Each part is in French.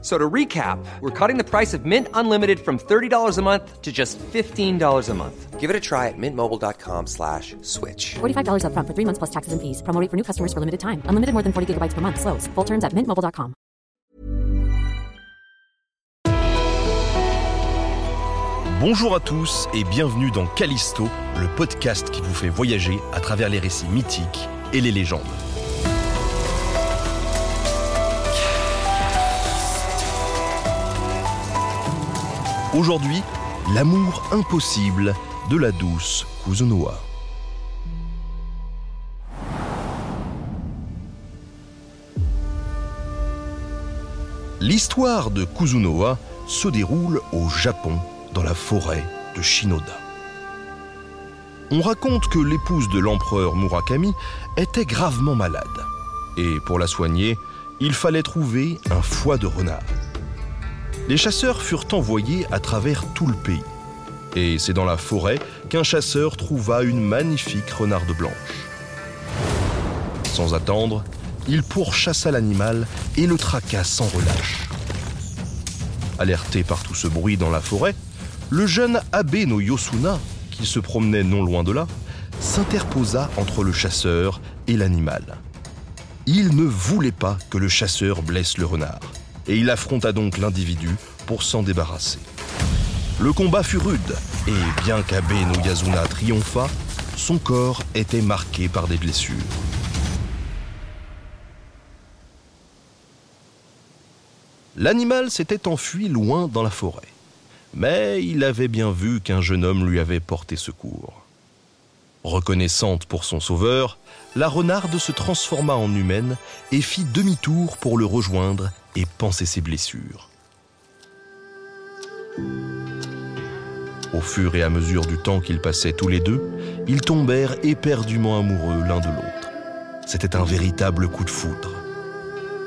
So to recap, we're cutting the price of Mint Unlimited from $30 a month to just $15 a month. Give it a try at mintmobile.com slash switch. $45 upfront for three months plus taxes and fees. Promo rate for new customers for limited time. Unlimited more than 40 gigabytes per month. Slows. Full terms at mintmobile.com. Bonjour à tous et bienvenue dans Callisto, le podcast qui vous fait voyager à travers les récits mythiques et les légendes. Aujourd'hui, l'amour impossible de la douce Kuzunoa. L'histoire de Kuzunoa se déroule au Japon, dans la forêt de Shinoda. On raconte que l'épouse de l'empereur Murakami était gravement malade. Et pour la soigner, il fallait trouver un foie de renard. Les chasseurs furent envoyés à travers tout le pays. Et c'est dans la forêt qu'un chasseur trouva une magnifique renarde blanche. Sans attendre, il pourchassa l'animal et le traqua sans relâche. Alerté par tout ce bruit dans la forêt, le jeune Abe no Yosuna, qui se promenait non loin de là, s'interposa entre le chasseur et l'animal. Il ne voulait pas que le chasseur blesse le renard, et il affronta donc l'individu pour s'en débarrasser. Le combat fut rude, et bien qu'Abe no Yasuna triompha, son corps était marqué par des blessures. L'animal s'était enfui loin dans la forêt, mais il avait bien vu qu'un jeune homme lui avait porté secours. Reconnaissante pour son sauveur, la renarde se transforma en humaine et fit demi-tour pour le rejoindre et panser ses blessures. Au fur et à mesure du temps qu'ils passaient tous les deux, ils tombèrent éperdument amoureux l'un de l'autre. C'était un véritable coup de foudre.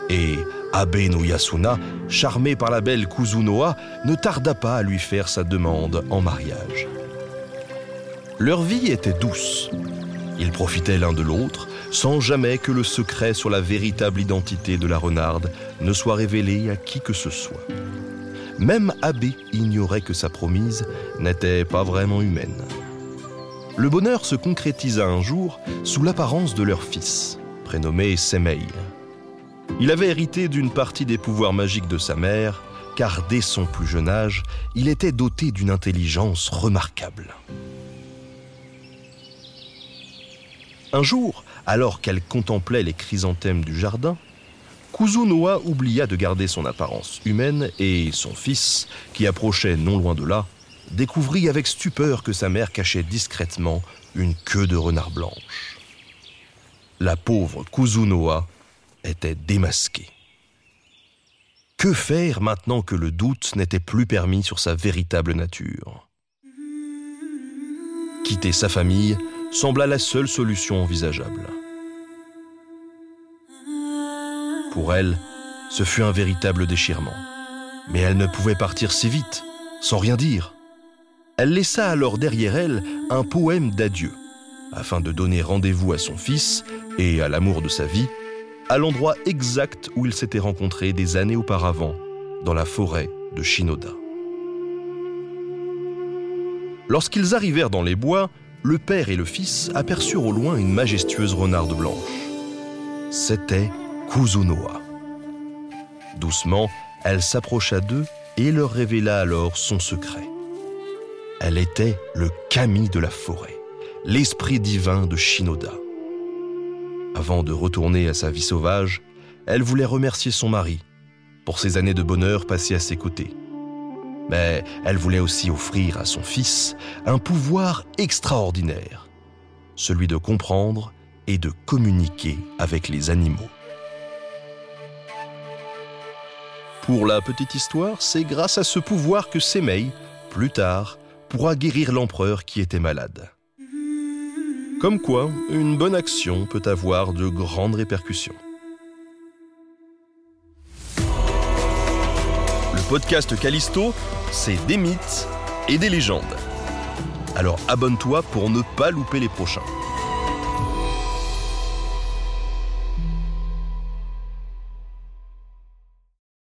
Et Abe no Yasuna, charmé par la belle Kuzunoa, ne tarda pas à lui faire sa demande en mariage. Leur vie était douce. Ils profitaient l'un de l'autre, sans jamais que le secret sur la véritable identité de la renarde ne soit révélé à qui que ce soit. Même Abe ignorait que sa promise n'était pas vraiment humaine. Le bonheur se concrétisa un jour sous l'apparence de leur fils, prénommé Semei. Il avait hérité d'une partie des pouvoirs magiques de sa mère, car dès son plus jeune âge, il était doté d'une intelligence remarquable. Un jour, alors qu'elle contemplait les chrysanthèmes du jardin, Kuzunoa oublia de garder son apparence humaine et son fils, qui approchait non loin de là, découvrit avec stupeur que sa mère cachait discrètement une queue de renard blanche. La pauvre Kuzunoa était démasquée. Que faire maintenant que le doute n'était plus permis sur sa véritable nature? Quitter sa famille sembla la seule solution envisageable. Pour elle, ce fut un véritable déchirement. Mais elle ne pouvait partir si vite, sans rien dire. Elle laissa alors derrière elle un poème d'adieu, afin de donner rendez-vous à son fils et à l'amour de sa vie, à l'endroit exact où ils s'étaient rencontrés des années auparavant, dans la forêt de Shinoda. Lorsqu'ils arrivèrent dans les bois, le père et le fils aperçurent au loin une majestueuse renarde blanche. C'était Kuzunoa. Doucement, elle s'approcha d'eux et leur révéla alors son secret. Elle était le kami de la forêt, l'esprit divin de Shinoda. Avant de retourner à sa vie sauvage, elle voulait remercier son mari pour ces années de bonheur passées à ses côtés. Mais elle voulait aussi offrir à son fils un pouvoir extraordinaire, celui de comprendre et de communiquer avec les animaux. Pour la petite histoire, c'est grâce à ce pouvoir que Semei, plus tard, pourra guérir l'empereur qui était malade. Comme quoi, une bonne action peut avoir de grandes répercussions. Podcast Callisto, c'est des mythes et des légendes. Alors abonne-toi pour ne pas louper les prochains.